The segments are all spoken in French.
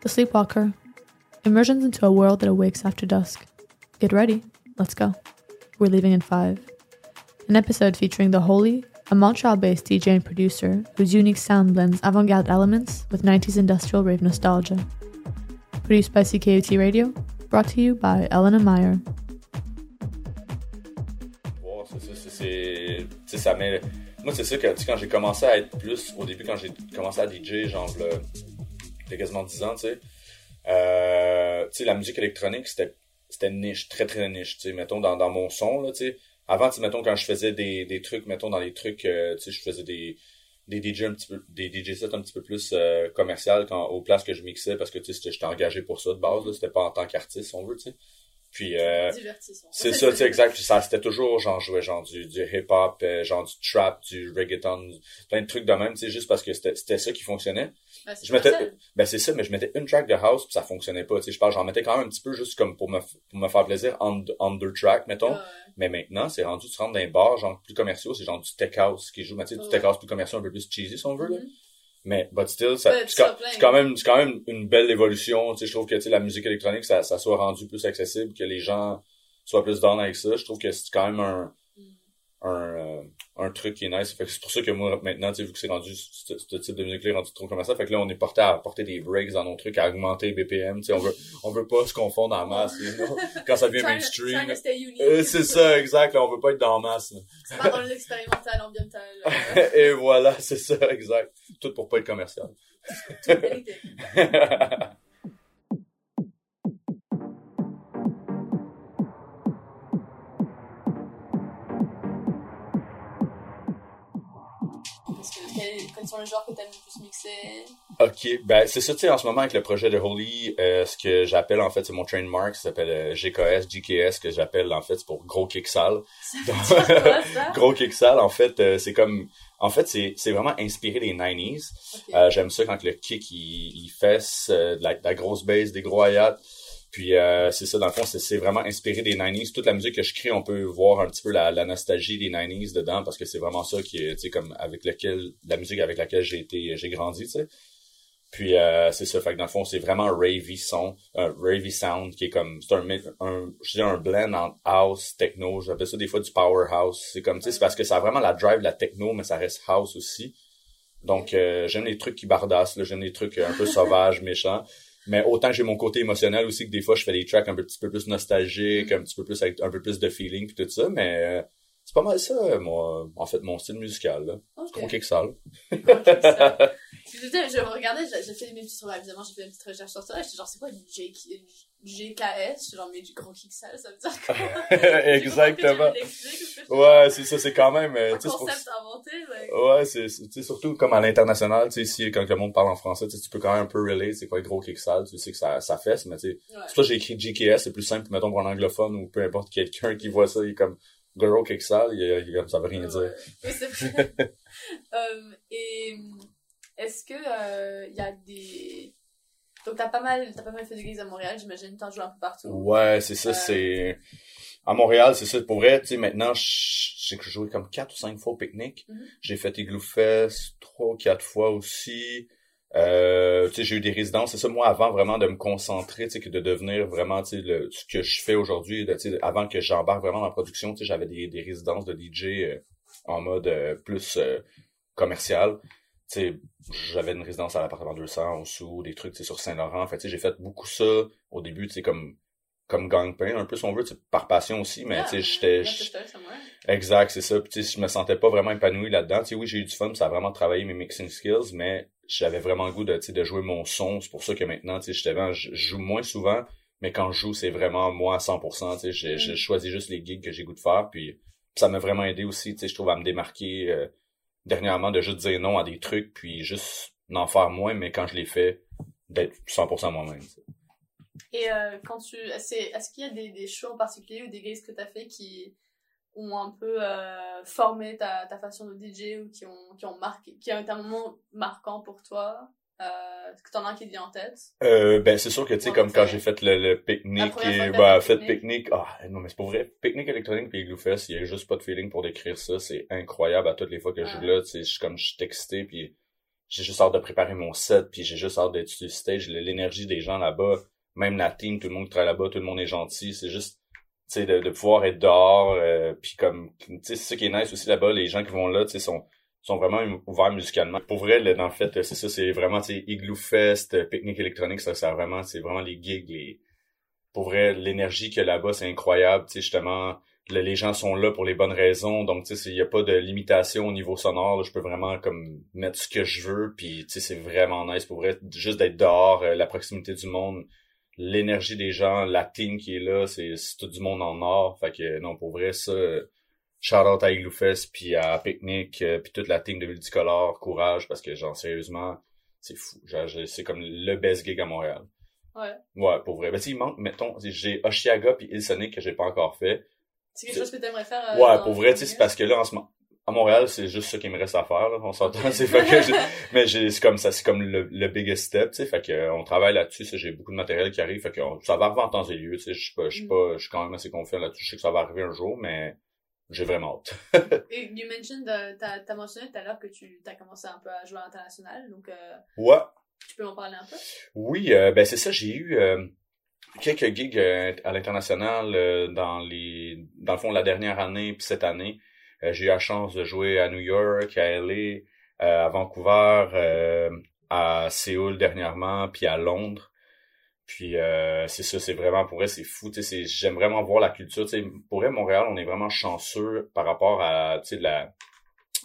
The Sleepwalker. Immersions into a world that awakes after dusk. Get ready. Let's go. We're leaving in five. An episode featuring The Holy, a Montreal based DJ and producer whose unique sound blends avant garde elements with 90s industrial rave nostalgia. Produced by CKUT Radio, brought to you by Elena Meyer. Wow, c'est ça. Moi, c'est ça que, quand j'ai commencé à être plus. Au début, quand j'ai commencé à DJ, genre, le. C'était quasiment 10 ans, tu sais. Euh, tu sais, la musique électronique, c'était. C'était niche, très très niche, tu sais, mettons, dans, dans mon son, là, tu sais. Avant, tu sais, mettons, quand je faisais des, des trucs, mettons, dans les trucs, euh, tu sais, je faisais des, des DJ un petit peu, des DJ sets un petit peu plus euh, commercial quand, aux places que je mixais, parce que, tu sais, j'étais engagé pour ça de base, là. C'était pas en tant qu'artiste, on veut, tu sais. Puis, euh, c'est ça, sais, exact. Puis ça, c'était toujours, genre, jouer genre du, du hip-hop, euh, genre du trap, du reggaeton, plein de trucs de même, sais, juste parce que c'était ça qui fonctionnait. C'est Je mettais, ben c'est ça, mais je mettais une track de house puis ça fonctionnait pas, tu sais. Je parle, j'en mettais quand même un petit peu juste comme pour me, pour me faire plaisir, under, under track, mettons. Ouais, ouais. Mais maintenant, c'est rendu, tu rentres dans les bars, genre, plus commerciaux, c'est genre du tech house qui joue, mais tu sais, du Ouais. tech house plus commercial, un peu plus cheesy, si on veut, là. Mhm. Mais, but still, ça, c'est quand- même, c'est quand même une belle évolution. Tu sais, je trouve que, tu sais, la musique électronique, ça, ça soit rendu plus accessible, que les gens soient plus down avec ça. Je trouve que c'est quand même un, un, euh, un truc qui est nice. Fait que c'est pour ça que moi, maintenant, tu sais, vu que c'est rendu, ce, ce type de musique-là est rendu trop comme ça, fait que là, on est porté à porter des breaks dans nos trucs, à augmenter les BPM, tu sais, on veut, on veut pas se confondre en masse, quand ça devient mainstream. Euh, c'est ça, exact, là, on veut pas être dans la masse. C'est pas dans l'expérimental, ambiental. euh, Et voilà, c'est ça, exact. Tout pour pas être commercial. toute Quels sont les genres que t'aimes le plus mixer? Ok, ben c'est ça, tu sais, en ce moment avec le projet de Holy, euh, ce que j'appelle en fait, c'est mon trademark, ça s'appelle euh, GKS, GKS, que j'appelle en fait, c'est pour gros kick sale. Gros kick sale, en fait, euh, c'est comme, en fait, c'est vraiment inspiré des 90s. Ok. Euh, J'aime ça quand le kick, il, il fesse de, la, de la grosse bass, des gros hi Puis euh, c'est ça, dans le fond, c'est- vraiment inspiré des 90s. Toute la musique que je crée, on peut voir un petit peu la, nostalgie des 90s dedans, parce que c'est vraiment ça qui est, tu sais, comme avec lequel, la musique avec laquelle j'ai été, j'ai grandi, tu sais. Puis euh, c'est ça, fait que dans le fond, c'est vraiment un ravey son, un ravey sound qui est comme, c'est un, un, je dirais un blend entre house, techno, j'appelle ça des fois du powerhouse. C'est comme, tu sais, c'est parce que ça a vraiment la drive, la techno, mais ça reste house aussi. Donc, euh, j'aime les trucs qui bardassent, j'aime les trucs un peu sauvages, méchants. Mais autant j'ai mon côté émotionnel aussi que des fois je fais des tracks un petit peu plus nostalgiques, un petit peu plus avec un peu plus de feeling puis tout ça, mais euh, c'est pas mal ça, moi, en fait, mon style musical, là. Ok. Gros kick sale. Je, je, regardais, j'ai fait mes petites recherches, évidemment, j'ai fait une petite recherche sur ça, et j'étais genre, c'est quoi du GKS? J'étais genre, mais du gros kick sale, ça veut dire quoi? Exactement. Ouais, c'est ça, c'est quand même, euh, Un c'est pour- concept inventé, mais... Ouais, c'est, surtout comme à l'international, tu sais, si, quand le monde parle en français, tu peux quand même un peu relate, c'est quoi le gros kick sale, tu sais que ça, ça fesse, mais tu sais, Ouais. c'est pour ça que j'ai écrit GKS, c'est plus simple, mettons, pour un anglophone ou peu importe quelqu'un qui voit ça, il est comme, gros kick sale, il, il, comme, ça veut rien dire. Oui, c'est vrai. Euh, et est-ce que euh, il y a des donc t'as pas mal t'as pas mal fait d'églises à Montréal j'imagine t'en joues un peu partout Ouais, c'est ça, Euh. c'est, à Montréal, c'est ça, pour vrai, tu sais, maintenant, j'ai joué comme quatre ou cinq fois au pique-nique. Mhm. J'ai fait Igloo Fest trois ou quatre fois aussi. Euh, tu sais, j'ai eu des résidences. C'est ça, moi, avant vraiment de me concentrer, tu sais, que de devenir vraiment, tu sais, le- ce que je fais aujourd'hui, tu sais, avant que j'embarque vraiment dans la production, tu sais, j'avais des, des résidences de DJ euh, en mode euh, plus euh, commercial. J'avais une résidence à l'appartement 200 au sous, des trucs, tu sais, sur Saint-Laurent. Fait, tu sais, j'ai fait beaucoup ça au début, tu sais, comme comme gang-pain, un peu si on veut, par passion aussi, mais Ah, tu sais, j'étais... ça, moi. Exact, c'est ça. Puis, tu sais, je me sentais pas vraiment épanoui là-dedans. Tu sais, oui, j'ai eu du fun, ça a vraiment travaillé mes mixing skills, mais j'avais vraiment le goût de, tu sais, de jouer mon son. C'est pour ça que maintenant, tu sais, j'étais je je joue moins souvent, mais quand je joue, c'est vraiment moi à 100%. Tu sais, j'ai Mm. j'ai choisi juste les gigs que j'ai goût de faire, puis ça m'a vraiment aidé aussi, tu sais, je trouve à me démarquer euh, dernièrement de juste dire non à des trucs, puis juste n'en faire moins, mais quand je les fais, d'être 100% moi-même. tu et euh, quand tu est-ce qu'il y a des, des shows en particulier ou des gigs que t'as fait qui ont un peu euh, formé ta, ta façon de DJ ou qui ont qui ont marqué qui ont été un moment marquant pour toi? Euh, est-ce que t'en as un qui te vient en tête? Euh, ben c'est sûr que tu sais Ouais, comme quand j'ai fait le, le pique-nique et bah fait pique-nique. ah non mais c'est pas vrai pique-nique électronique puis Igloo Fest il y a juste pas de feeling pour décrire ça c'est incroyable à toutes les fois que je joue là tu sais je suis comme je suis excité puis j'ai juste hâte de préparer mon set, puis j'ai juste hâte d'être sur le stage, l'énergie des gens là-bas, même la team, tout le monde qui travaille là-bas, tout le monde est gentil, c'est juste, tu sais, de, de pouvoir être dehors, euh, puis comme, tu sais, c'est ça qui est nice aussi là-bas, les gens qui vont là, tu sais, sont sont vraiment ouverts musicalement. Pour vrai, là, le fait, c'est ça, c'est vraiment, tu Igloo Fest, pique-nique électronique, ça, ça vraiment, c'est vraiment les gigs, les, pour vrai, l'énergie qu'il y a là-bas, c'est incroyable, tu sais, justement, les gens sont là pour les bonnes raisons, donc tu sais, il n'y a pas de limitation au niveau sonore, je peux vraiment comme mettre ce que je veux, puis tu sais, c'est vraiment nice pour vrai, juste d'être dehors, euh, la proximité du monde, l'énergie des gens, la team qui est là, c'est tout du monde en or, fait que non, pour vrai, ça, shout out à Igloofest, puis à Picnic, euh, puis toute la team de Multicolore, courage, parce que genre, sérieusement, c'est fou, c'est comme le best gig à Montréal. Ouais. Ouais, pour vrai. Ben, il manque, mettons, j'ai Oshiaga puis Ilsonic que j'ai pas encore fait. C'est quelque chose que t'aimerais faire. Euh, ouais, pour vrai, tu sais, c'est parce que là, en ce moment, à Montréal, c'est juste ça qui me reste à faire, là, on s'entend, c'est fait que mais c'est comme ça, c'est comme le, le biggest step, tu sais, fait que, euh, on travaille là-dessus, j'ai beaucoup de matériel qui arrive, fait que ça va arriver en temps et lieu, tu sais, je suis pas, je suis mm. pas, je suis quand même assez confiant là-dessus, je sais que ça va arriver un jour, mais j'ai vraiment hâte. you mentioned, t'as, t'as mentionné tout à l'heure que tu as commencé un peu à jouer à l'international, donc, euh, Ouais. Tu peux en parler un peu? Oui, euh, ben c'est ça, j'ai eu, euh, quelques gigs euh, à l'international euh, dans les dans le fond la dernière année puis cette année euh, j'ai eu la chance de jouer à New York à LA à Vancouver à Séoul dernièrement puis à Londres puis c'est ça c'est vraiment pour vrai c'est fou j'aime vraiment voir la culture tu sais. Pour vrai Montréal on est vraiment chanceux par rapport à sais la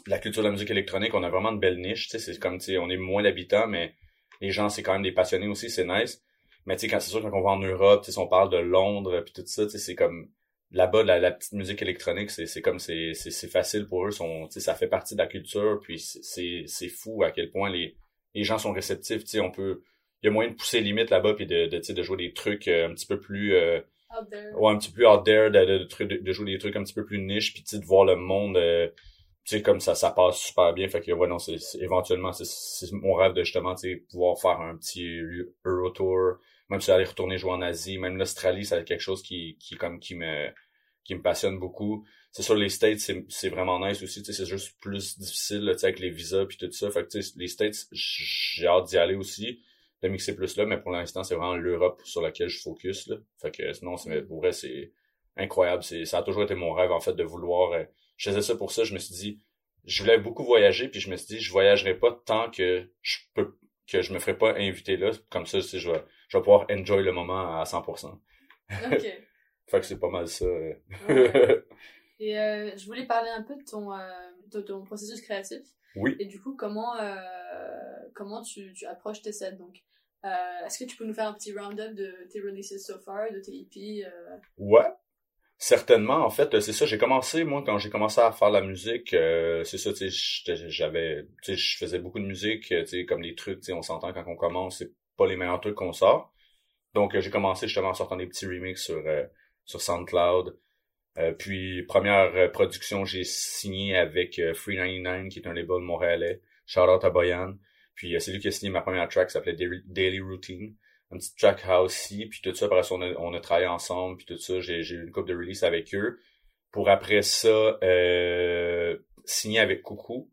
la culture de la musique électronique. On a vraiment de belles niches c'est comme on est moins d'habitants mais les gens c'est quand même des passionnés aussi c'est nice. Mais tu sais, quand c'est sûr, quand on va en Europe, si on parle de Londres, puis tout ça, c'est comme là-bas, la, la, petite musique électronique, c'est, comme c'est, facile pour eux, ça fait partie de la culture, puis c'est, fou à quel point les, les gens sont réceptifs, on peut, il y a moyen de pousser les limites là-bas, puis de, de, de jouer des trucs euh, un petit peu plus... Euh, out there. Ouais, un petit peu plus out there, de, de, de, jouer des trucs un petit peu plus niche, puis de voir le monde... Euh, tu sais comme ça ça passe super bien fait que ouais non c'est éventuellement c'est mon rêve de justement tu sais pouvoir faire un petit Euro Tour même si aller retourner jouer en Asie, même l'Australie, c'est quelque chose qui, qui comme qui me qui me passionne beaucoup. C'est sûr les States, c'est vraiment nice aussi, c'est juste plus difficile là, avec les visas puis tout ça. Fait que les States, j'ai hâte d'y aller aussi, de mixer plus là, mais pour l'instant, c'est vraiment l'Europe sur laquelle je focus. Là. Fait que sinon, pour vrai, c'est incroyable. C'est, ça a toujours été mon rêve en fait de vouloir. Euh, je faisais ça pour ça, je me suis dit, je voulais beaucoup voyager, puis je me suis dit, je voyagerai pas tant que je peux que je me ferai pas inviter là. Comme ça, je vais je vais pouvoir enjoy le moment à 100%. Ok. fait que c'est pas mal ça. Euh. Et euh, je voulais parler un peu de ton, de ton processus créatif. Oui. Et du coup, comment, comment tu, tu approches tes sets donc? Euh, Est-ce que tu peux nous faire un petit round-up de tes releases so far, de tes EP Ouais. Certainement, en fait, c'est ça. J'ai commencé, moi, quand j'ai commencé à faire la musique, c'est ça, tu j'avais, tu sais, je faisais beaucoup de musique, tu sais, comme les trucs, tu on s'entend quand on commence, c'est pas les meilleurs trucs qu'on sort. Donc, euh, j'ai commencé justement en sortant des petits remixes sur, euh, sur SoundCloud. Euh, puis, première production, j'ai signé avec Free 99, qui est un label montréalais. Shout out à Boyan. Puis, c'est lui qui a signé ma première track, qui s'appelait Daily Routine. Un petit track house puis tout ça, après ça, on a, on a travaillé ensemble, puis tout ça, j'ai eu une coupe de release avec eux. Pour après ça, signer avec Coucou.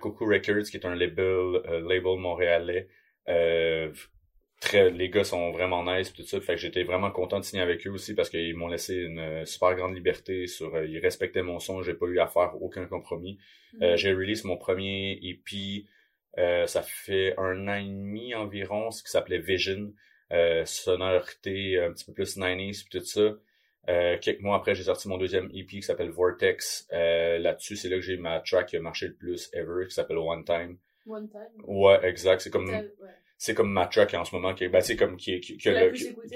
Coucou Records, qui est un label, label montréalais. Euh, très, les gars sont vraiment nice tout ça. Fait que j'étais vraiment content de signer avec eux aussi parce qu'ils m'ont laissé une euh, super grande liberté sur euh, ils respectaient mon son, j'ai pas eu à faire aucun compromis. Mm-hmm. j'ai release mon premier EP ça fait un an et demi environ, ce qui s'appelait Vision. sonorité un petit peu plus 90s tout ça. quelques mois après, j'ai sorti mon deuxième EP qui s'appelle Vortex. Là-dessus, c'est là que j'ai ma track qui a marché le plus ever, qui s'appelle One Time. One Time? Ouais, exact. C'est comme, c'est comme ma track en ce moment qui est, ben, comme, qui, qui, qui, a,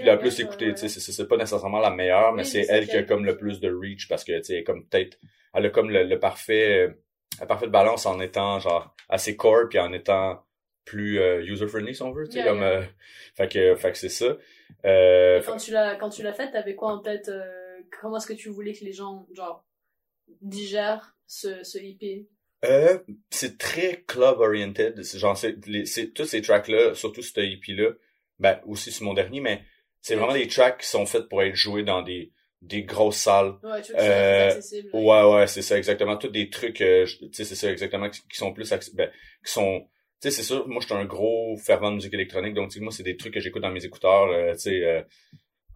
la plus écoutée, tu sais, c'est pas nécessairement la meilleure, mais c'est elle qui a comme le plus de reach parce que, tu sais, comme peut-être, elle a comme le, parfait, la parfaite balance en étant, genre, assez core puis en étant plus euh, user-friendly, si on veut, tu sais, comme, euh, fait que, fait que c'est ça. Euh, quand tu l'as, quand tu l'as fait, t'avais quoi en tête, euh, comment est-ce que tu voulais que les gens, genre, digèrent ce, ce IP? Euh, c'est très club oriented. Genre, c'est, c'est tous ces tracks-là, surtout ce EP-là, ben, aussi sur mon dernier, mais c'est vraiment des tracks qui sont faits pour être joués dans des, des grosses salles. Ouais, tu euh, ouais, ouais, c'est ça, exactement. Tous des trucs, euh, tu sais, c'est ça, exactement, qui, sont plus, ben, qui sont tu sais, c'est sûr, moi, je suis un gros fervent de musique électronique, donc, moi, c'est des trucs que j'écoute dans mes écouteurs, euh, tu sais, euh,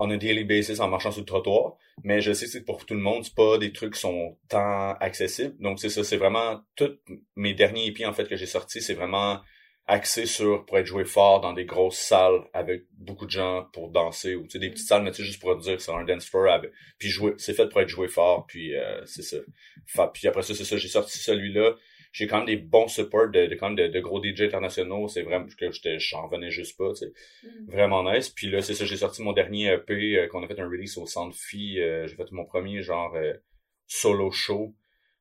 on a daily basis en marchant sur le trottoir. Mais je sais que pour tout le monde, c'est pas des trucs qui sont tant accessibles. Donc, c'est ça, c'est vraiment, tous mes derniers EP, en fait, que j'ai sortis, c'est vraiment axé sur, pour être joué fort dans des grosses salles avec beaucoup de gens pour danser, ou, tu sais, des petites salles, mais tu sais, juste pour dire c'est un dance floor, avec, puis jouer, c'est fait pour être joué fort, puis euh, c'est ça. puis après ça, c'est ça, j'ai sorti celui-là j'ai quand même des bons supports de, de quand même de, gros DJ internationaux. C'est vraiment que j'étais, j'en revenais juste pas, tu sais. Mm. Vraiment nice. Puis là, c'est ça, j'ai sorti mon dernier EP euh, qu'on a fait un release au Centre Phi. Euh, j'ai fait mon premier genre euh, solo show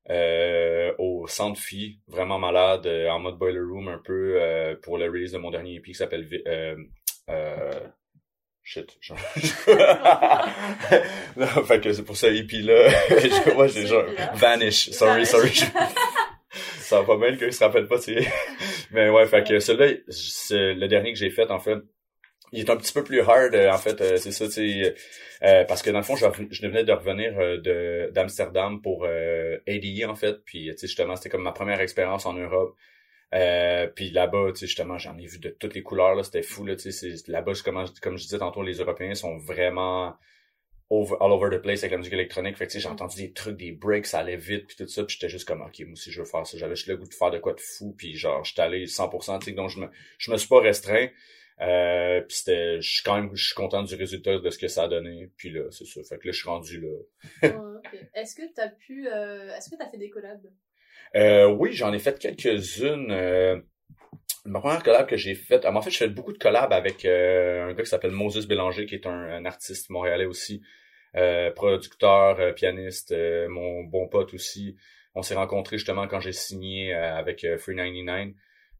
au Centre Phi, vraiment malade, en mode boiler room un peu pour le release de mon dernier EP qui s'appelle Shit. non, fait que c'est pour ça, EP là. moi, j'ai genre, vanish. Sorry, sorry ça va pas mal qu'il se rappelle pas, tu sais. Mais ouais, fait que celui-là, c'est le dernier que j'ai fait, en fait. Il est un petit peu plus hard, euh, en fait, euh, c'est ça, tu sais. Euh, parce que dans le fond, je, je venais de revenir de d'Amsterdam pour euh, ADI, en fait. Puis, tu sais, justement, c'était comme ma première expérience en Europe. puis là-bas, tu sais, justement, j'en ai vu de toutes les couleurs, là, c'était fou, là, tu sais, là-bas, comme, comme je disais tantôt, les Européens sont vraiment all over the place avec la musique électronique. Fait que, j'ai entendu des trucs, des breaks, ça allait vite, puis tout ça, puis j'étais juste comme, ok, moi aussi, je veux faire ça. J'avais juste le goût de faire de quoi de fou, puis genre, j'étais allé 100%, tu sais, donc je me, je me suis pas restreint. Euh, puis c'était, je suis quand même, je suis content du résultat de ce que ça a donné. Puis là, c'est ça. Fait que là, je suis rendu là. Est-ce que t'as pu, euh, est-ce que t'as fait des collabs? Euh, oui, j'en ai fait quelques-unes. Euh, ma première collab que j'ai faite, en fait, je fais beaucoup de collabs avec euh, un gars qui s'appelle Moses Bélanger, qui est un, un artiste montréalais aussi. Euh, producteur, pianiste, mon bon pote aussi. On s'est rencontrés justement quand j'ai signé avec Free 99.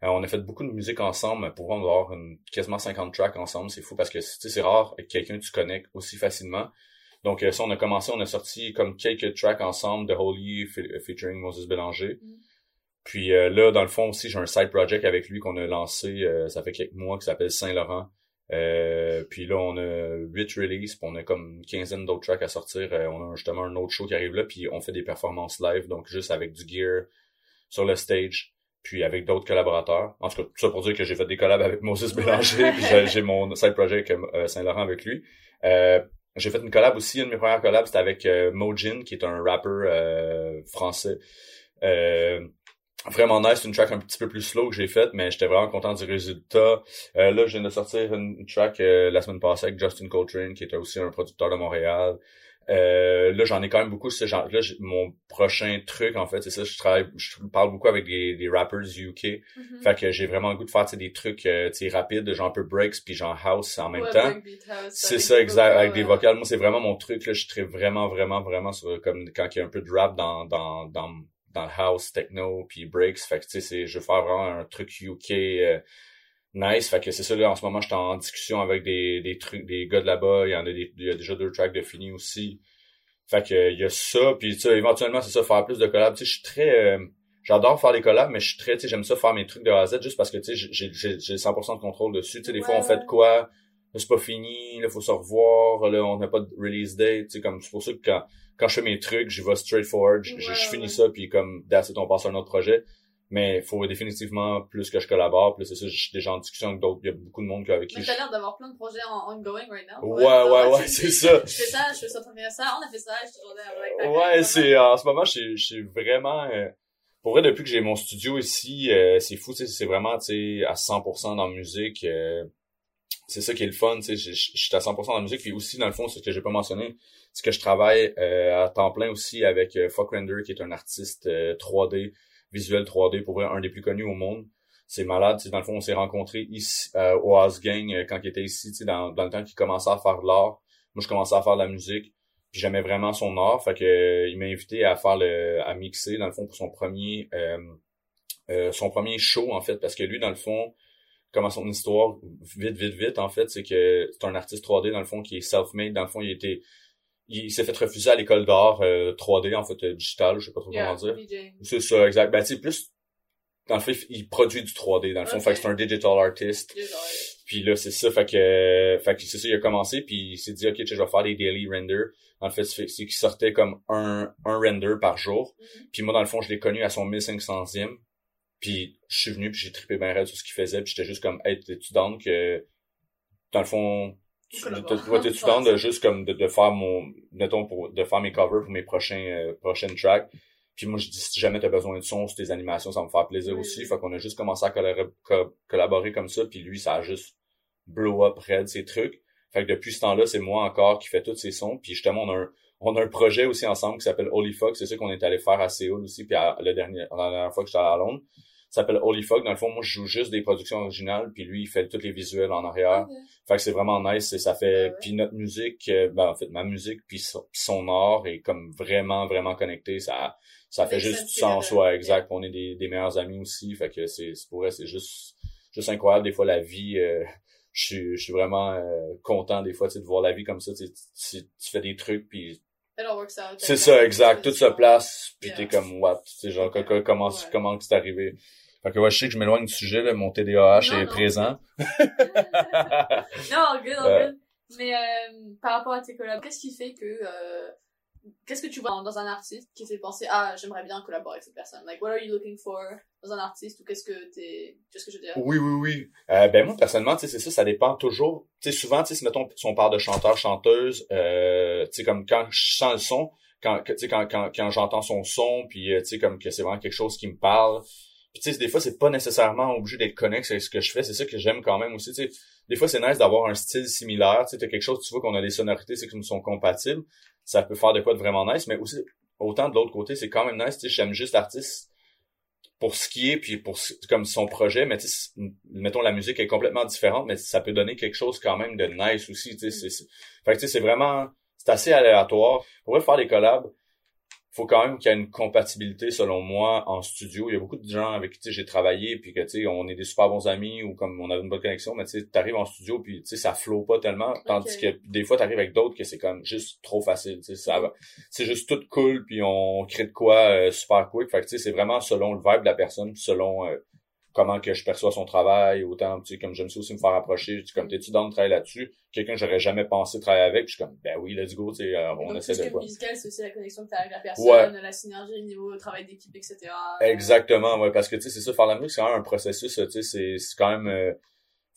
On a fait beaucoup de musique ensemble. Pour avoir une, quasiment 50 tracks ensemble, c'est fou parce que c'est rare que quelqu'un tu connectes aussi facilement. Donc ça, on a commencé, on a sorti comme quelques tracks ensemble de Holy featuring Moses Bélanger. Mm. Puis là, dans le fond aussi, j'ai un side project avec lui qu'on a lancé, ça fait quelques mois, qui s'appelle Saint-Laurent. Euh, puis là, on a 8 releases, puis on a comme une quinzaine d'autres tracks à sortir. Euh, on a justement un autre show qui arrive là, puis on fait des performances live, donc juste avec du gear sur le stage, puis avec d'autres collaborateurs. En tout cas, tout ça pour dire que j'ai fait des collabs avec Moses Bélanger, puis j'ai mon side project euh, Saint-Laurent avec lui. j'ai fait une collab aussi, une de mes premières collabs, c'était avec Mojin, qui est un rapper français vraiment nice, une track un petit peu plus slow que j'ai faite, mais j'étais vraiment content du résultat. Euh, là, je viens de sortir une track euh, la semaine passée avec Justin Coltrane, qui est aussi un producteur de Montréal. Euh, là, j'en ai quand même beaucoup. Ce genre, là, mon prochain truc, en fait, c'est ça. Je travaille, je parle beaucoup avec des, des rappers UK. Mm-hmm. Fait que j'ai vraiment le goût de faire des trucs euh, rapides, genre un peu breaks puis genre house en même temps. C'est ça, exact, avec des vocales. Moi, c'est vraiment mon truc. Là, je serais vraiment, vraiment, vraiment sur comme quand il y a un peu de rap dans dans dans dans le house techno puis breaks fait que tu sais je veux faire vraiment un truc UK euh, nice fait que c'est ça là en ce moment je suis en discussion avec des, des trucs des gars de là-bas il y en a des, il y a déjà deux tracks de fini aussi. Fait que il y a ça puis tu sais éventuellement c'est ça faire plus de collabs. Tu sais je suis très euh, j'adore faire des collabs mais je suis très tu sais j'aime ça faire mes trucs de A à Z juste parce que tu sais j'ai j'ai 100% de contrôle dessus. Tu sais des fois on fait de quoi c'est pas fini, là, faut se revoir, là, on n'a pas de release date, tu sais, comme, c'est pour ça que quand, quand je fais mes trucs, je vais straightforward, je, je, finis ça, puis comme, that's on passe à un autre projet. Mais il faut définitivement, plus que je collabore, plus c'est ça, je suis déjà en discussion avec d'autres, il y a beaucoup de monde avec qui... Mais t'as l'air d'avoir plein de projets en ongoing right now. Ouais, ouais, ouais, c'est ça. Je fais ça, je fais ça, ça, on a fait ça, je te Ouais, c'est, en ce moment, je suis vraiment, euh, pour vrai, depuis que j'ai mon studio ici, euh, c'est fou, c'est vraiment, tu sais, à 100% dans la musique, euh, c'est ça qui est le fun, tu sais, je suis à 100% dans la musique, puis aussi, dans le fond, ce que j'ai pas mentionné, c'est que je travaille euh, à temps plein aussi avec euh, Fuck Render, qui est un artiste 3D, euh, visuel 3D, pour vrai, un des plus connus au monde. C'est malade, tu sais, dans le fond, on s'est rencontrés ici, au House Gang, quand il était ici, dans, dans le temps qu'il commençait à faire de l'art. Moi, je commençais à faire de la musique, puis j'aimais vraiment son art, fait que il m'a invité à faire le, à mixer, dans le fond, pour son premier, son premier show, en fait, parce que lui, dans le fond, comment son histoire, vite, vite, vite, en fait, c'est que c'est un artiste 3D, dans le fond, qui est self-made. Dans le fond, il était, il s'est fait refuser à l'école d'art 3D, euh, en fait, euh, digital, je sais pas trop comment dire. C'est ça, exact. Ben, tu plus, dans le fait, il produit du 3D, dans le fond. Fait que c'est un digital artist. Puis là, c'est ça, fait que, fait que c'est ça, il a commencé, puis il s'est dit, ok, je vais faire des daily renders. En fait, c'est qu'il sortait comme un, un render par jour. Mm-hmm. Puis moi, dans le fond, je l'ai connu à son 1500e. Puis je suis venu, puis j'ai trippé bien raide sur ce qu'il faisait, puis j'étais juste comme, hey, t'es-tu que, dans le fond, tu t'es-tu down de juste comme de, de faire mon, mettons, pour, de faire mes covers pour mes prochains, euh, prochaines tracks? Puis moi, je dis, si jamais t'as besoin de son sur tes animations, ça me faire plaisir aussi. Fait qu'on a juste commencé à collaborer, collaborer comme ça, puis lui, ça a juste blow up raide ses trucs. Fait que depuis ce temps-là, c'est moi encore qui fais tous ces sons. Puis justement, on a un, on a un projet aussi ensemble qui s'appelle Holy Fuck. C'est ça qu'on est allé faire à Séoul aussi, puis à, le dernier, la dernière fois que j'étais à Londres. Ça s'appelle Holy Fuck. Dans le fond, moi, je joue juste des productions originales, puis lui, il fait tous les visuels en arrière. Fait que c'est vraiment nice. Et ça fait, puis notre musique, euh, ben, en fait, ma musique, puis son, art est comme vraiment, vraiment connecté. Ça, ça fait juste du sens, ouais, exact. On est des, des meilleurs amis aussi. Fait que c'est, pour vrai, c'est juste, juste incroyable. Des fois, la vie, euh, je suis, je suis vraiment euh, content des fois de voir la vie comme ça. Tu, tu, tu fais des trucs, puis c'est ça, exact. Tout se place, puis t'es comme, what? Tu genre, comment, comment c'est arrivé? Fait que ouais, je sais que je m'éloigne du sujet, là, mon TDAH est présent. non, good, good. Mais euh, par rapport à tes collabs, qu'est-ce qui fait que euh, qu'est-ce que tu vois dans un artiste qui fait penser ah j'aimerais bien collaborer avec cette personne? Like what are you looking for dans un artiste ou qu'est-ce que t'es qu'est-ce que je veux dire? Oui oui oui. Euh, ben moi personnellement tu sais c'est ça ça dépend toujours. Tu sais souvent tu sais mettons si on parle de chanteur chanteuse euh, tu sais comme quand je sens le son quand tu sais quand quand, quand j'entends son son puis euh, tu sais comme que c'est vraiment quelque chose qui me parle. Puis tu sais des fois c'est pas nécessairement obligé d'être connexe avec ce que je fais. C'est ça que j'aime quand même aussi tu sais. Des fois c'est nice d'avoir un style similaire tu sais quelque chose tu vois qu'on a des sonorités c'est qui sont compatibles ça peut faire de quoi de vraiment nice, mais aussi, autant de l'autre côté, c'est quand même nice, tu sais, j'aime juste l'artiste pour ce qui est, puis pour comme son projet, mais tu sais, mettons, la musique est complètement différente, mais ça peut donner quelque chose quand même de nice aussi, tu sais, c'est, fait que tu sais, c'est vraiment, c'est assez aléatoire. Pour faire des collabs, faut quand même qu'il y ait une compatibilité selon moi en studio. Il y a beaucoup de gens avec qui j'ai travaillé puis que tu sais on est des super bons amis ou comme on a une bonne connexion mais tu sais arrives en studio puis tu sais ça flow pas tellement tandis que des fois tu arrives avec d'autres que c'est comme juste trop facile, tu sais ça. C'est juste tout cool puis on crée de quoi euh, super quick. Fait que tu sais c'est vraiment selon le vibe de la personne, selon euh, comment que je perçois son travail, autant, tu sais, comme j'aime ça aussi me faire approcher, tu sais, comme t'es-tu dans le travail là-dessus, quelqu'un que j'aurais jamais pensé travailler avec, puis je suis comme, ben oui, let's go, tu sais, euh, on essaie de quoi. musical, c'est aussi la connexion que t'as avec la personne, la synergie au niveau travail d'équipe, etc. Exactement, ouais, parce que, tu sais, c'est ça, faire la musique, c'est quand même un processus, tu sais, c'est quand même, euh,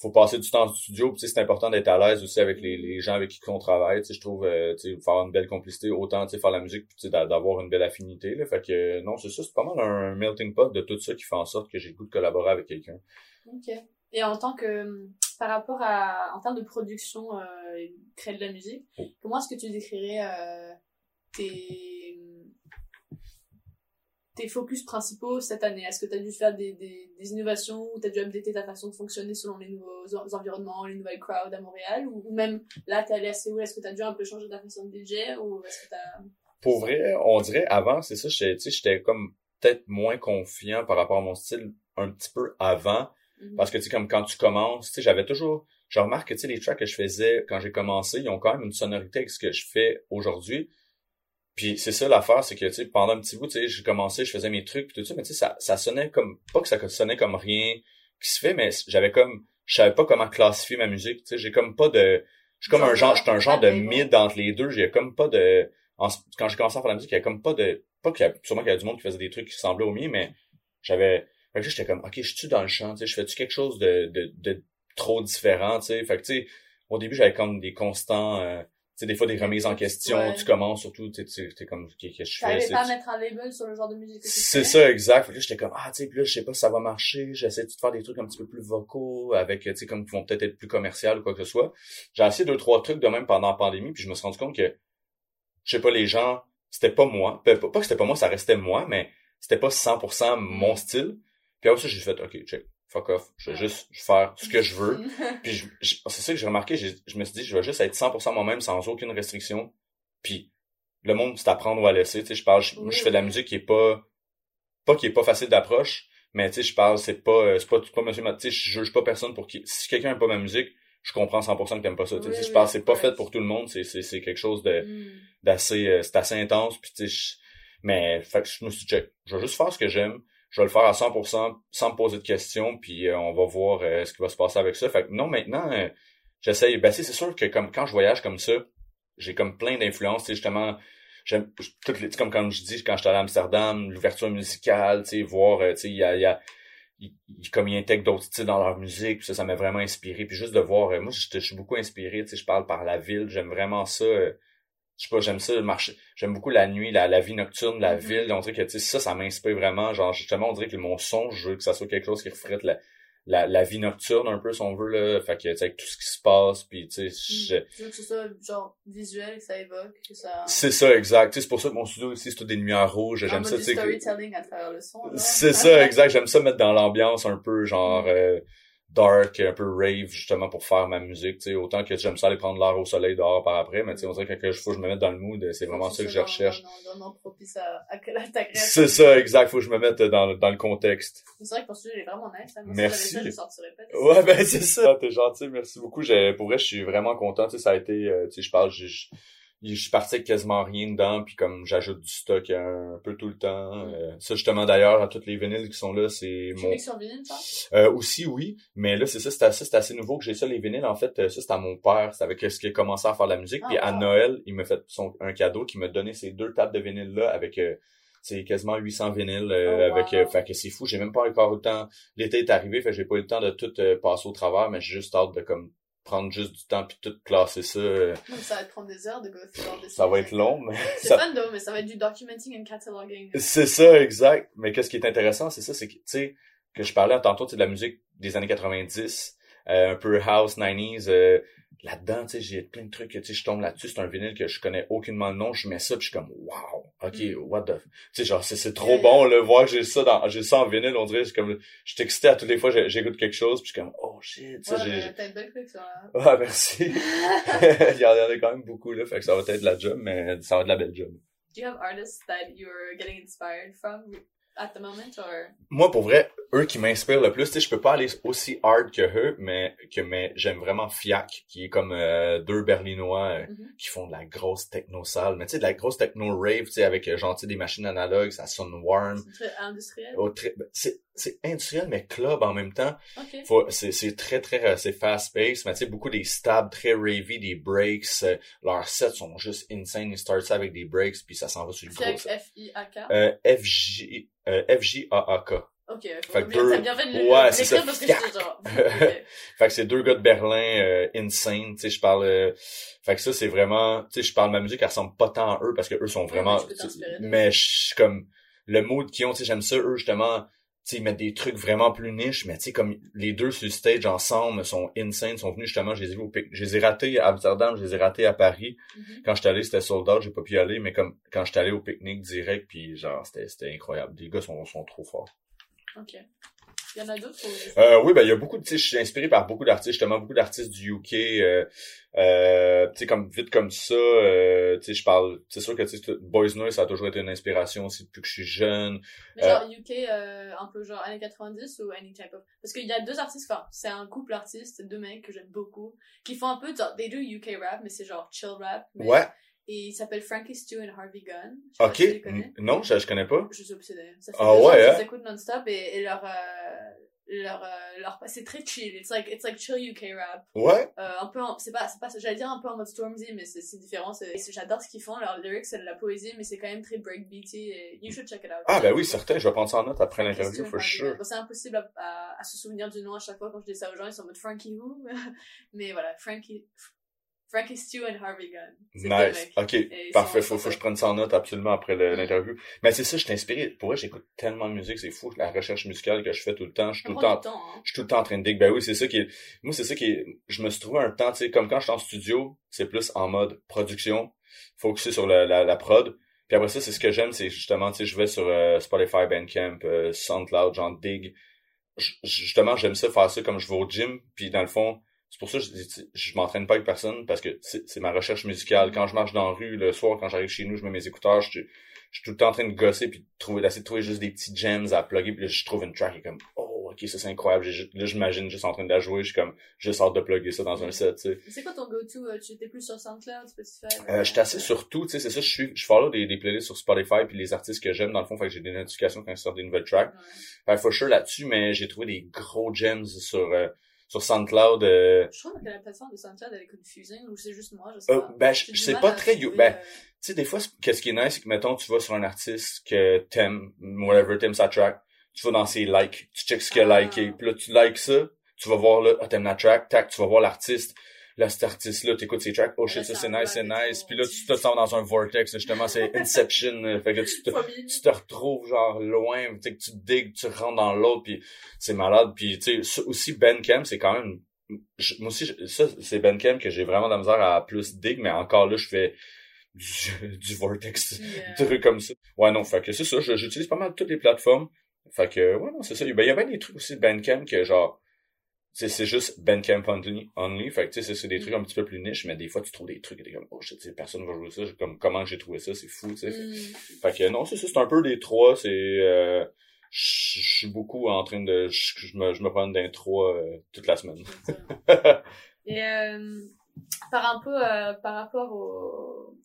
faut passer du temps en studio. Puis, c'est important d'être à l'aise aussi avec les, les gens avec qui on travaille. Je trouve euh, faire une belle complicité, autant faire la musique puis d'avoir une belle affinité. Là. Fait que non, c'est ça, c'est pas mal un melting pot de tout ça qui fait en sorte que j'ai le goût de collaborer avec quelqu'un. Ok. Et en tant que par rapport à en termes de production euh, créer de la musique, oh. comment est-ce que tu décrirais euh, tes tes focus principaux cette année? Est-ce que tu as dû faire des, des, des innovations ou tu as dû updater ta façon de fonctionner selon les nouveaux environnements, les nouvelles crowds à Montréal? Ou, même là, tu es allé à Séoul, est-ce que tu as dû un peu changer ta façon de DJ ou est-ce que tu Pour vrai, on dirait avant, c'est ça, j'étais comme peut-être moins confiant par rapport à mon style un petit peu avant. Mm-hmm. parce que tu sais comme quand tu commences, tu sais j'avais toujours je remarque que tu sais les tracks que je faisais quand j'ai commencé, ils ont quand même une sonorité avec ce que je fais aujourd'hui puis c'est ça l'affaire, c'est que tu sais, pendant un petit bout, tu sais, j'ai commencé, je faisais mes trucs puis tout ça, mais tu sais, ça, ça sonnait comme pas que ça sonnait comme rien qui se fait, mais j'avais comme je savais pas comment classifier ma musique. Tu sais, j'ai comme pas de. Je suis comme un genre, j'étais un genre de mid entre les deux. J'ai comme pas de. quand j'ai commencé à faire la musique, il y a comme pas de. Pas qu'il y a sûrement qu'il y a du monde qui faisait des trucs qui ressemblaient au mien, mais j'avais. Fait que j'étais comme OK, je suis dans le champ, tu sais, je fais-tu quelque chose de, de, de trop différent, tu sais. Fait que tu sais, au début, j'avais comme des constants. Euh, sais, des fois, des remises en question, tu commences surtout, tu sais, comme, qu'est-ce que je fais? pas à mettre un label sur le genre de musique que tu C'est ça, exact. Fait que là, j'étais comme, ah, tu sais, puis là, je sais pas si ça va marcher, j'essaie de faire des trucs un petit peu plus vocaux, avec, tu sais, comme, qui vont peut-être être plus commercial ou quoi que ce soit. J'ai essayé deux, trois trucs de même pendant la pandémie, puis je me suis rendu compte que, je sais pas, les gens, c'était pas moi. Pas, pas que c'était pas moi, ça restait moi, mais c'était pas 100% mon mm. style. Puis après ça, j'ai fait, OK, check fuck off, je vais juste faire ce que je veux. puis c'est ça que j'ai remarqué, je me suis dit, je vais juste être 100% moi-même sans aucune restriction. Puis le monde, c'est à prendre ou à laisser. Tu sais, je parle, moi, je fais de la musique qui est pas, pas qui est pas facile d'approche, mais tu sais, je parle, c'est pas, euh, c'est pas, pas monsieur, tu sais, je juge pas personne pour qui, si quelqu'un aime pas ma musique, je comprends 100% que t'aimes pas ça. Tu sais, je parle, c'est pas fait pour tout le monde, c'est, c'est, c'est quelque chose de, mm. d'assez, euh, c'est assez intense, puis tu sais, mais, fait que je me suis dit, je vais juste faire ce que j'aime je vais le faire à 100% sans me poser de questions, puis euh, on va voir euh, ce qui va se passer avec ça. Fait non, maintenant, euh, j'essaye. Ben, c'est sûr que comme quand je voyage comme ça, j'ai comme plein d'influences, justement. J'aime toutes les, comme quand je dis quand j'étais à Amsterdam, l'ouverture musicale, tu voir, tu sais, il y a, y comme ils intègrent d'autres styles dans leur musique, puis ça, ça m'a vraiment inspiré. Puis juste de voir, euh, moi, je, je suis beaucoup inspiré, tu sais, je parle par la ville, j'aime vraiment ça. Je sais pas, j'aime ça, le marché, j'aime beaucoup la nuit, la, la vie nocturne, la Mhm. ville. On dirait que, tu sais, ça, ça m'inspire vraiment. Genre, justement, on dirait que mon son, je veux que ça soit quelque chose qui reflète la, la, la vie nocturne un peu, si on veut, là. Fait que, tu sais, avec tout ce qui se passe, puis, tu sais, je- Tu veux que ce soit genre visuel, que ça évoque, que ça. c'est ça, exact. Tu sais, c'est pour ça que mon studio aussi, c'est tout des lumières rouges. un J'aime ça, tu sais. que- storytelling à travers le son. C'est ça, exact. J'aime ça mettre dans l'ambiance un peu, genre, Mm. euh, dark, un peu rave, justement, pour faire ma musique, tu sais. Autant que j'aime ça aller prendre l'air au soleil dehors par après, mais tu sais, on dirait que quand je faut que je me mette dans le mood, c'est vraiment ça que je recherche. Propice à, à, à. C'est ça, exact. Faut que je me mette dans, dans le contexte. C'est vrai que il est vraiment nice. hein. Merci. Ça, je sortirais pas. Ouais, ben c'est ça. T'es gentil, merci beaucoup. J'ai, pour vrai, je suis vraiment content. Tu sais, ça a été, euh, tu sais, je parle, je, je, suis parti avec quasiment rien dedans, puis comme j'ajoute du stock un, peu tout le temps. Mm. euh, ça, justement, d'ailleurs, à toutes les vinyles qui sont là, c'est Tu mon... mixes sur vinyle, ça? Euh, aussi, oui, mais là, c'est ça, c'est assez, assez nouveau que j'ai ça, les vinyles. En fait, euh, ça, c'est à mon père. C'est avec ce qui a commencé à faire de la musique. Ah, puis à. Noël, il m'a fait son, un cadeau qui m'a donné ces deux tables de vinyle-là avec... euh, c'est quasiment 800 vinyles euh, Oh, avec euh, fait que c'est fou j'ai même pas encore eu le temps l'été est arrivé fait j'ai pas eu le temps de tout euh, passer au travers mais j'ai juste hâte de comme prendre juste du temps puis tout classer ça euh, Non, mais ça va te prendre des heures de all this ça va être long mais C'est ça- fun, mais ça va être du documenting and cataloging. c'est ça exact mais qu'est-ce qui est intéressant c'est ça c'est que tu sais que je parlais tantôt de la musique des années 90 euh, un peu house 90s euh, là-dedans tu sais j'ai plein de trucs tu sais je tombe là-dessus c'est un vinyle que je connais aucunement le nom je mets ça puis je suis comme wow ok Mm. what the tu sais genre c'est c'est trop bon là voir que j'ai ça dans j'ai ça en vinyle on dirait c'est comme je suis excité à toutes les fois j'écoute quelque chose puis je suis comme oh shit ça Ouais, j'ai mais t'as une belle collection, là. ah merci il y en a quand même beaucoup là fait que ça va être de la job mais ça va être de la belle job Do you have artists that you're getting inspired from? At the moment, or? moi pour vrai eux qui m'inspirent le plus tu sais je peux pas aller aussi hard que eux mais que mais j'aime vraiment Fiac qui est comme euh, deux berlinois euh, Mhm. qui font de la grosse techno sale mais tu sais de la grosse techno rave tu sais avec euh, sais, des machines analogues ça sonne warm C'est très industriel. Ben, c'est industriel mais club en même temps Ok. faut c'est c'est très très euh, c'est fast paced mais tu sais beaucoup des stabs très ravey des breaks euh, leurs sets sont juste insane ils startent ça avec des breaks puis ça s'en va sur le gros euh, FJ euh, FJAAK Ok, Fait que deux- t'as bien fait de le- Ouais, c'est l'écrire ça. parce que j'étais genre. ok. Fait que c'est deux gars de Berlin euh, insane, tu sais, je parle euh, fait que ça c'est vraiment, tu sais, je parle ma musique elle ressemble pas tant à eux parce que eux sont vraiment Ouais, mais d'eux. mais je suis comme le mood qu'ils ont, tu sais, j'aime ça eux justement, sais, ils mettent des trucs vraiment plus niches, mais tu sais comme les deux sur le stage ensemble sont insane, sont venus justement, je les ai vus au pic- je les ai ratés à Amsterdam, je les ai ratés à Paris. Mhm. Quand j'étais allé, c'était sold out, j'ai pas pu y aller, mais comme quand j'étais allé au pique-nique direct puis genre c'était c'était incroyable. Les gars sont sont trop forts. Ok. Il y en a d'autres. Euh, oui, ben il y a beaucoup, de- tu sais, je suis inspiré par beaucoup d'artistes, justement beaucoup d'artistes du UK, euh, euh, tu sais comme vite comme ça, euh, tu sais, je parle, c'est sûr que Boys Noise ça a toujours été une inspiration aussi depuis que je suis jeune. Mais genre UK, euh, un peu genre années 90 ou any type of... Parce qu'il y a deux artistes, enfin, c'est un couple artiste, deux mecs que j'aime beaucoup, qui font un peu, genre, they do UK rap, mais c'est genre chill rap. Mais... Ouais, Et ils s'appellent Frankie Stu et Harvey Gunn. Je sais pas ok, si tu les connais. N- non, je, je connais pas. Je suis obsédée. Ça fait Ah deux ans ouais, que je hein? les écoute non-stop et, et leur, euh, leur, euh, leur, c'est très chill. It's like, it's like chill UK rap. Ouais, Euh, un peu c'est pas c'est pas j'allais dire un peu en mode Stormzy mais c'est différent j'adore ce qu'ils font leurs lyrics c'est de la poésie mais c'est quand même très breakbeaty et you should check it out ah ben oui, certain, je vais prendre ça en note après l'interview, for sure. Bon, c'est impossible à, à, à se souvenir du nom à chaque fois quand je dis ça aux gens ils sont en mode Frankie who mais voilà Frankie Frankie Stu and Harvey Gunn Nice. Ok, parfait. Faut, faut que je prenne ça en note absolument après Mm. l'interview. Mais c'est ça, je suis inspiré. Pour vrai, j'écoute tellement de musique, c'est fou. La recherche musicale que je fais tout le temps, je suis tout le temps hein. je suis tout le temps en train de dig. Ben oui, c'est ça qui est, moi, c'est ça qui est, je me suis trouvé un temps, tu sais, comme quand je suis en studio, c'est plus en mode production, focusé sur la, la, la prod. Puis après ça, c'est ce que j'aime, c'est justement, tu sais, je vais sur euh, Spotify, Bandcamp, euh, SoundCloud, j'en dig. J- Justement, j'aime ça, faire ça comme je vais au gym. Puis dans le fond, c'est pour ça que je, dis, je m'entraîne pas avec personne parce que c'est ma recherche musicale. Quand je marche dans la rue, le soir, quand j'arrive chez nous, je mets mes écouteurs, je, je suis tout le temps en train de gosser puis de trouver, d'essayer de trouver juste des petits gems à plugger. Puis là, je trouve une track et comme, oh, ok, ça c'est incroyable. Là, j'imagine juste en train de la jouer, je suis comme, juste hâte de plugger ça dans un set, tu sais. C'est quoi ton go-to euh, tu étais plus sur SoundCloud Spotify Euh, je suis assez sur tout, tu sais, c'est ça, je suis, je follow des, des playlists sur Spotify puis les artistes que j'aime, dans le fond, fait que j'ai des notifications quand ils sortent des nouvelles tracks. Ouais. Fait que for sure là-dessus, mais j'ai trouvé des gros gems sur, euh, sur SoundCloud, euh, je trouve que la plateforme de SoundCloud elle est confusing ou c'est juste moi je sais euh, pas ben, J'ai je du je sais mal pas très, trouver, ben, euh, tu sais, des fois, c'est- qu'est-ce qui est nice, c'est que, mettons, tu vas sur un artiste que t'aimes, whatever, t'aimes sa track, tu vas dans ses likes, tu checks ce qu'il a Ah. liké, puis là, tu likes ça, tu vas voir là, ah, t'aimes la track, tac, tu vas voir l'artiste, là, cet artiste-là, t'écoutes ses tracks, oh shit, ça c'est nice, c'est nice, puis là, tu te sens dans un vortex, justement, c'est Inception, là. fait que tu te, tu te retrouves genre loin, tu sais, que tu digues, tu rentres dans l'autre, puis c'est malade, puis tu sais, aussi Bandcamp, c'est quand même, je- moi aussi, je- ça, c'est Bandcamp que j'ai vraiment de la misère à plus dig, mais encore là, je fais du, du vortex, Puis, euh, des trucs comme ça. Ouais, non, fait que c'est ça, j'utilise pas mal toutes les plateformes, fait que, ouais, non, c'est ça, ben, il y a bien des trucs aussi de Bandcamp que genre, c'est c'est juste Bandcamp only, only. Fait que tu sais, c'est- des trucs un petit peu plus niche, mais des fois tu trouves des trucs et t'es comme, oh shit, personne va jouer ça, comme, comment j'ai trouvé ça, c'est fou, tu sais. hmm. Fait que non, c'est ça, c'est un peu des trois, c'est euh, je suis beaucoup en train de je, me je me prends d'un trois euh, toute la semaine. Et euh, par un peu euh, par rapport au,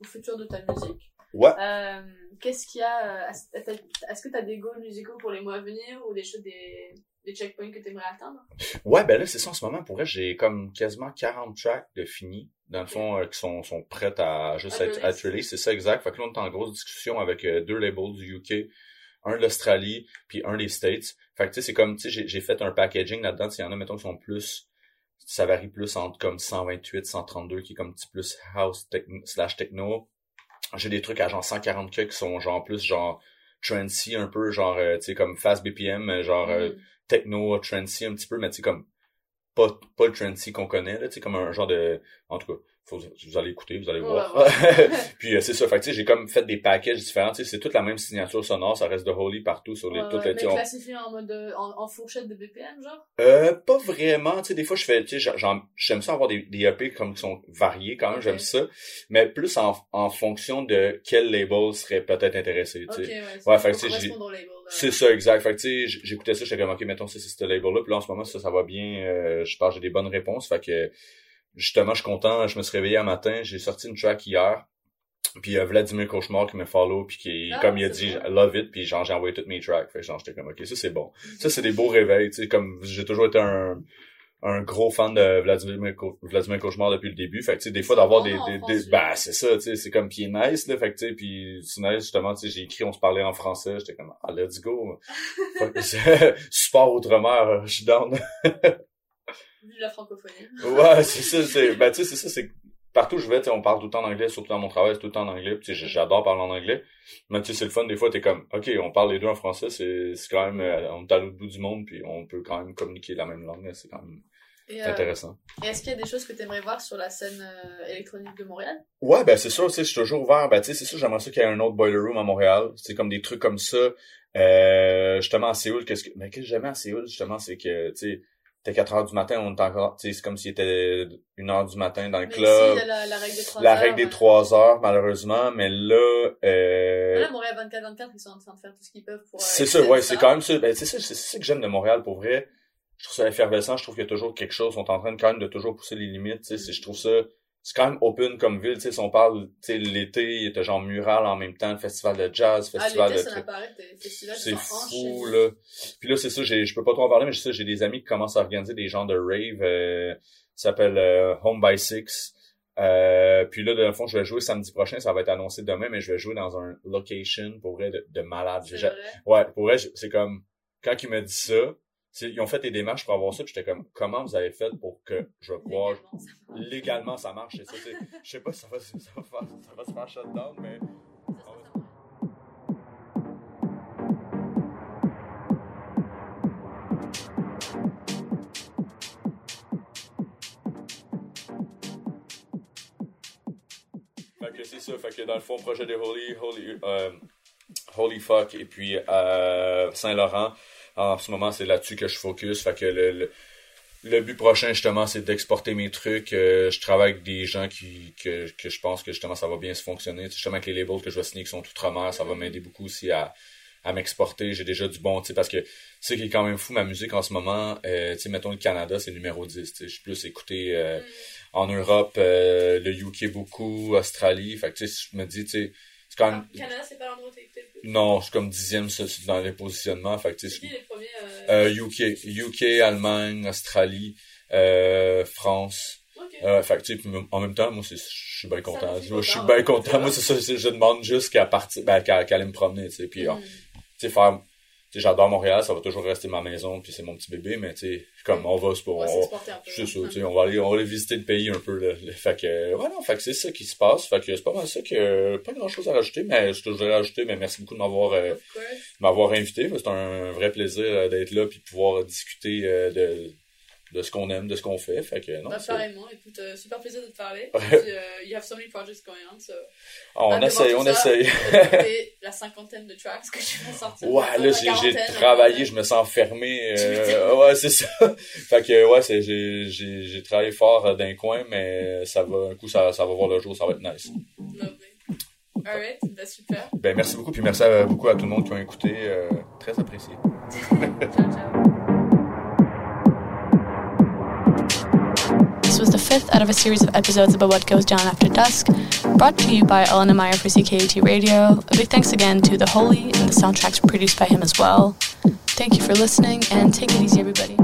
au futur de ta musique, Ouais. euh, qu'est-ce qu'il y a euh, Est-ce est-ce que tu as des goals musicaux pour les mois à venir ou des choses, des, des checkpoints que tu aimerais atteindre Ouais, ben là c'est ça en ce moment pour vrai, j'ai comme quasiment 40 tracks de finis dans le fond euh, qui sont sont prêtes à juste À être, release. c'est ça exact. Fait que là on est en grosse discussion avec euh, deux labels du UK, un de l'Australie puis un des States. Fait que tu sais c'est comme tu sais j'ai fait un packaging là-dedans, s'il y en a mettons qui sont plus ça varie plus entre comme 128, 132 qui est comme petit plus house techno, slash techno. J'ai des trucs à genre 140 qui sont genre plus genre trancy un peu genre euh, tu sais comme fast BPM genre euh, Hmm. Techno trancy un petit peu mais tu sais comme pas pas le trancy qu'on connaît là tu sais comme un genre de en tout cas faut vous allez écouter vous allez voir ouais. puis euh, c'est ça fait que tu sais j'ai comme fait des packages différents tu sais c'est toute la même signature sonore ça reste de Holy partout sur les Ouais, toutes les mais on- classifié en mode euh, en, en fourchette de BPM genre? Euh, pas vraiment, tu sais, des fois je fais, tu sais, j'aime ça avoir des, des EP comme qui sont variés quand même, j'aime ça, mais plus en, en fonction de quel label serait peut-être intéressé, tu sais. ouais. Ouais, fait. C'est ça, exact. Fait que, tu sais, j'écoutais ça, j'étais comme, ok, mettons, c'est ce label-là, puis là, en ce moment, ça, ça va bien, euh, je pense j'ai des bonnes réponses, fait que, justement, je suis content, je me suis réveillé un matin, j'ai sorti une track hier, puis euh, Vladimir Cauchemar qui me follow, puis qui, Ah, comme il a dit, love it, puis genre, j'ai envoyé toutes mes tracks, fait genre, j'étais comme, ok, ça, c'est bon. Ça, c'est des beaux réveils, tu sais, comme j'ai toujours été un, un gros fan de Vladimir, Vladimir Cauchemar depuis le début. Fait que, tu sais, des fois, d'avoir bon des, des, des- bah, c'est ça, tu sais, c'est comme qui est nice, là. Fait que, tu sais, c'est nice, justement, tu sais, j'ai écrit, on se parlait en français. J'étais comme, ah, let's go. Support outre-mer, je suis down. Vu la francophonie. ouais, c'est ça, c'est, ben, tu sais, c'est ça, c'est, partout où je vais, tu sais, on parle tout le temps en anglais, surtout dans mon travail, c'est tout le temps en anglais, puis tu sais, j'adore parler en anglais. Mais tu sais, c'est le fun, des fois, t'es comme, ok, on parle les deux en français, c'est, c'est quand même, euh, on est à l'autre bout du monde, puis on peut quand même communiquer la même langue, c'est quand même Et, euh, intéressant. et est-ce qu'il y a des choses que tu aimerais voir sur la scène euh, électronique de Montréal? Ouais, ben c'est sûr, tu sais, je suis toujours ouvert. Ben tu sais, c'est sûr, j'aimerais ça qu'il y ait un autre boiler room à Montréal. C'est comme des trucs comme ça. Euh, justement à Séoul, qu'est-ce que. Mais qu'est-ce que j'aimais à Séoul, justement, c'est que tu sais, t'es 4 heures du matin, on est encore. Tu sais, c'est comme s'il était une heure du matin dans le Mais club. ici, il y a la, la règle des 3 La heures. règle des 3 heures, malheureusement, mais là, euh, Voilà, Montréal 24-24, ils sont en train de faire tout ce qu'ils peuvent pour. euh, c'est ça, extend ouais, c'est quand même ça. Ben, c'est ça, c'est ça que j'aime de Montréal pour vrai. Je trouve ça effervescent, je trouve qu'il y a toujours quelque chose, ils sont en train de quand même de toujours pousser les limites, tu sais, c'est- je trouve ça, c'est quand même open comme ville, tu sais, si on parle, tu sais, l'été, il était genre mural en même temps, le festival de jazz, Ah, festival de festivals c'est fou, là. Puis là, c'est ça, j'ai, je peux pas trop en parler, mais c'est ça, j'ai des amis qui commencent à organiser des genres de rave, euh, ça s'appelle euh, Home by Six. Euh, puis là, dans le fond, je vais jouer samedi prochain, ça va être annoncé demain, mais je vais jouer dans un location, pour vrai, de, de malade. Vrai? Ouais, pour vrai, je- c'est comme, quand il m'a dit ça, ils ont fait des démarches pour avoir ça, puis j'étais comme, comment vous avez fait pour que je pouvoir, Légalement, ça marche. légalement, ça je sais pas si ça va, ça va, faire- ça va se faire shutdown, mais... Montréal. Fait que c'est ça, fait que dans le fond, projet de Holy, Holy, euh, Holy Fuck, et puis euh, Saint-Laurent, en ce moment, c'est là-dessus que je focus, fait que le, le, le but prochain, justement, c'est d'exporter mes trucs, euh, je travaille avec des gens qui, que, que je pense que, justement, ça va bien se fonctionner, justement, avec les labels que je vais signer qui sont outre-mer, ça va m'aider beaucoup aussi à, à m'exporter, j'ai déjà du bon, tu sais, parce que c'est qui est quand même fou, ma musique en ce moment, euh, tu sais, mettons le Canada, c'est numéro 10, tu sais, je suis plus écouté euh, en Europe, le UK beaucoup, Australie, fait que tu sais, je me dis, tu sais, c'est quand même, Ah, Canada, c'est pas l'endroit où t'es le plus? non, je suis comme dixième dans les positionnements, fait que C'est qui les premiers euh, euh, UK, UK, Allemagne, Australie, euh, France, euh, fait que tu sais, puis en même temps, moi, c'est, je suis bien content, je suis bien ouais. content, moi, c'est ça, c'est- je demande juste qu'à partir, ben, qu'à, aller me promener, tu sais, puis, Mm. tu sais, faire j'adore Montréal, ça va toujours rester ma maison, puis c'est mon petit bébé, mais tu sais, comme on va, On pour, on- s'exporter un peu. c'est ça, tu sais, on va aller, on va aller visiter le pays un peu, là. Fait que, ouais, non, fait que c'est ça qui se passe. Fait que c'est pas mal ça que, pas grand chose à rajouter, mais je voudrais rajouter, mais merci beaucoup de m'avoir, euh, m'avoir invité. C'est un vrai plaisir euh, d'être là puis de pouvoir discuter euh, de, de ce qu'on aime, de ce qu'on fait. Fait que, non, Bah, pareillement, écoute, euh, super plaisir de te parler. Puis, euh, you have so many projects going on, so. Ah, on essaye, on essaye. la cinquantaine de tracks que tu vas sortir. Ouais, là, j'ai, travaillé, je me sens fermé. Euh, m'étonnes. ouais, c'est ça. fait que, ouais, c'est, j'ai, j'ai, travaillé fort euh, d'un coin, mais ça va, un coup, ça, ça va voir le jour, ça va être nice. Lovely. Alright, bah super. Ben, merci beaucoup, puis merci à, beaucoup à tout le monde qui a écouté. très apprécié. ciao, ciao. Was the fifth out of a series of episodes about what goes down after dusk, brought to you by Elena Meyer for CKAT Radio. A big thanks again to The Holy and the soundtracks produced by him as well. Thank you for listening and take it easy, everybody.